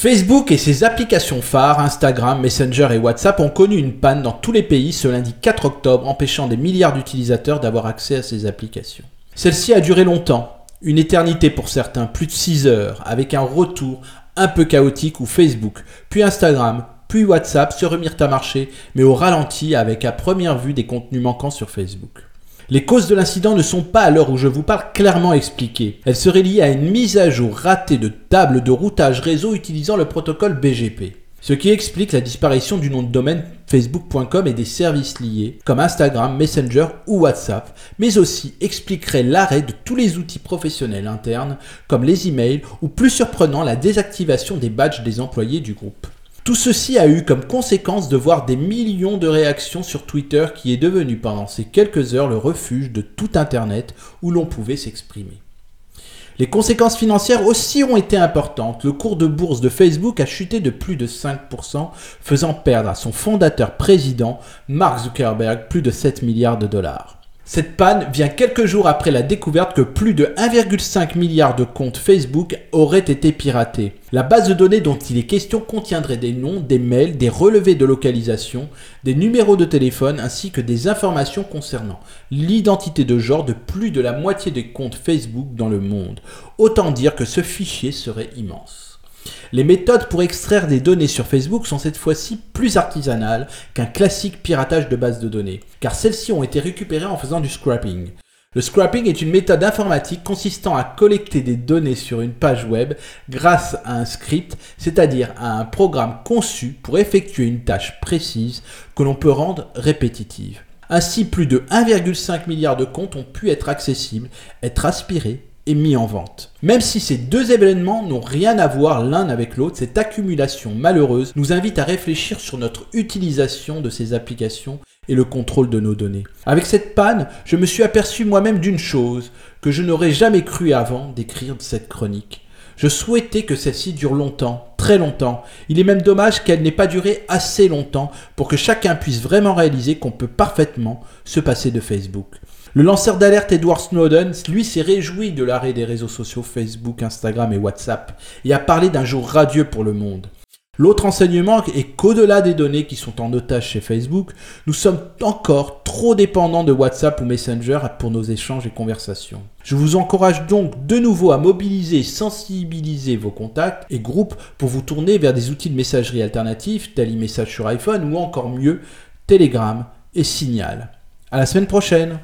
Facebook et ses applications phares, Instagram, Messenger et WhatsApp, ont connu une panne dans tous les pays ce lundi 4 octobre, empêchant des milliards d'utilisateurs d'avoir accès à ces applications. Celle-ci a duré longtemps, une éternité pour certains, plus de 6 heures, avec un retour un peu chaotique où Facebook, puis Instagram, puis WhatsApp se remirent à marcher, mais au ralenti avec à première vue des contenus manquants sur Facebook. Les causes de l'incident ne sont pas à l'heure où je vous parle clairement expliquées. Elles seraient liées à une mise à jour ratée de table de routage réseau utilisant le protocole BGP. Ce qui explique la disparition du nom de domaine facebook.com et des services liés comme Instagram, Messenger ou WhatsApp, mais aussi expliquerait l'arrêt de tous les outils professionnels internes comme les emails ou plus surprenant la désactivation des badges des employés du groupe. Tout ceci a eu comme conséquence de voir des millions de réactions sur Twitter qui est devenu pendant ces quelques heures le refuge de tout Internet où l'on pouvait s'exprimer. Les conséquences financières aussi ont été importantes. Le cours de bourse de Facebook a chuté de plus de 5%, faisant perdre à son fondateur président, Mark Zuckerberg, plus de 7 milliards de dollars. Cette panne vient quelques jours après la découverte que plus de 1,5 milliard de comptes Facebook auraient été piratés. La base de données dont il est question contiendrait des noms, des mails, des relevés de localisation, des numéros de téléphone ainsi que des informations concernant l'identité de genre de plus de la moitié des comptes Facebook dans le monde. Autant dire que ce fichier serait immense. Les méthodes pour extraire des données sur Facebook sont cette fois-ci plus artisanales qu'un classique piratage de bases de données, car celles-ci ont été récupérées en faisant du scrapping. Le scrapping est une méthode informatique consistant à collecter des données sur une page web grâce à un script, c'est-à-dire à un programme conçu pour effectuer une tâche précise que l'on peut rendre répétitive. Ainsi, plus de 1,5 milliard de comptes ont pu être accessibles, être aspirés mis en vente. Même si ces deux événements n'ont rien à voir l'un avec l'autre, cette accumulation malheureuse nous invite à réfléchir sur notre utilisation de ces applications et le contrôle de nos données. Avec cette panne, je me suis aperçu moi-même d'une chose que je n'aurais jamais cru avant d'écrire cette chronique. Je souhaitais que celle-ci dure longtemps, très longtemps. Il est même dommage qu'elle n'ait pas duré assez longtemps pour que chacun puisse vraiment réaliser qu'on peut parfaitement se passer de Facebook. Le lanceur d'alerte Edward Snowden, lui, s'est réjoui de l'arrêt des réseaux sociaux Facebook, Instagram et WhatsApp et a parlé d'un jour radieux pour le monde. L'autre enseignement est qu'au-delà des données qui sont en otage chez Facebook, nous sommes encore trop dépendants de WhatsApp ou Messenger pour nos échanges et conversations. Je vous encourage donc de nouveau à mobiliser et sensibiliser vos contacts et groupes pour vous tourner vers des outils de messagerie alternatifs tels e-message sur iPhone ou encore mieux Telegram et Signal. À la semaine prochaine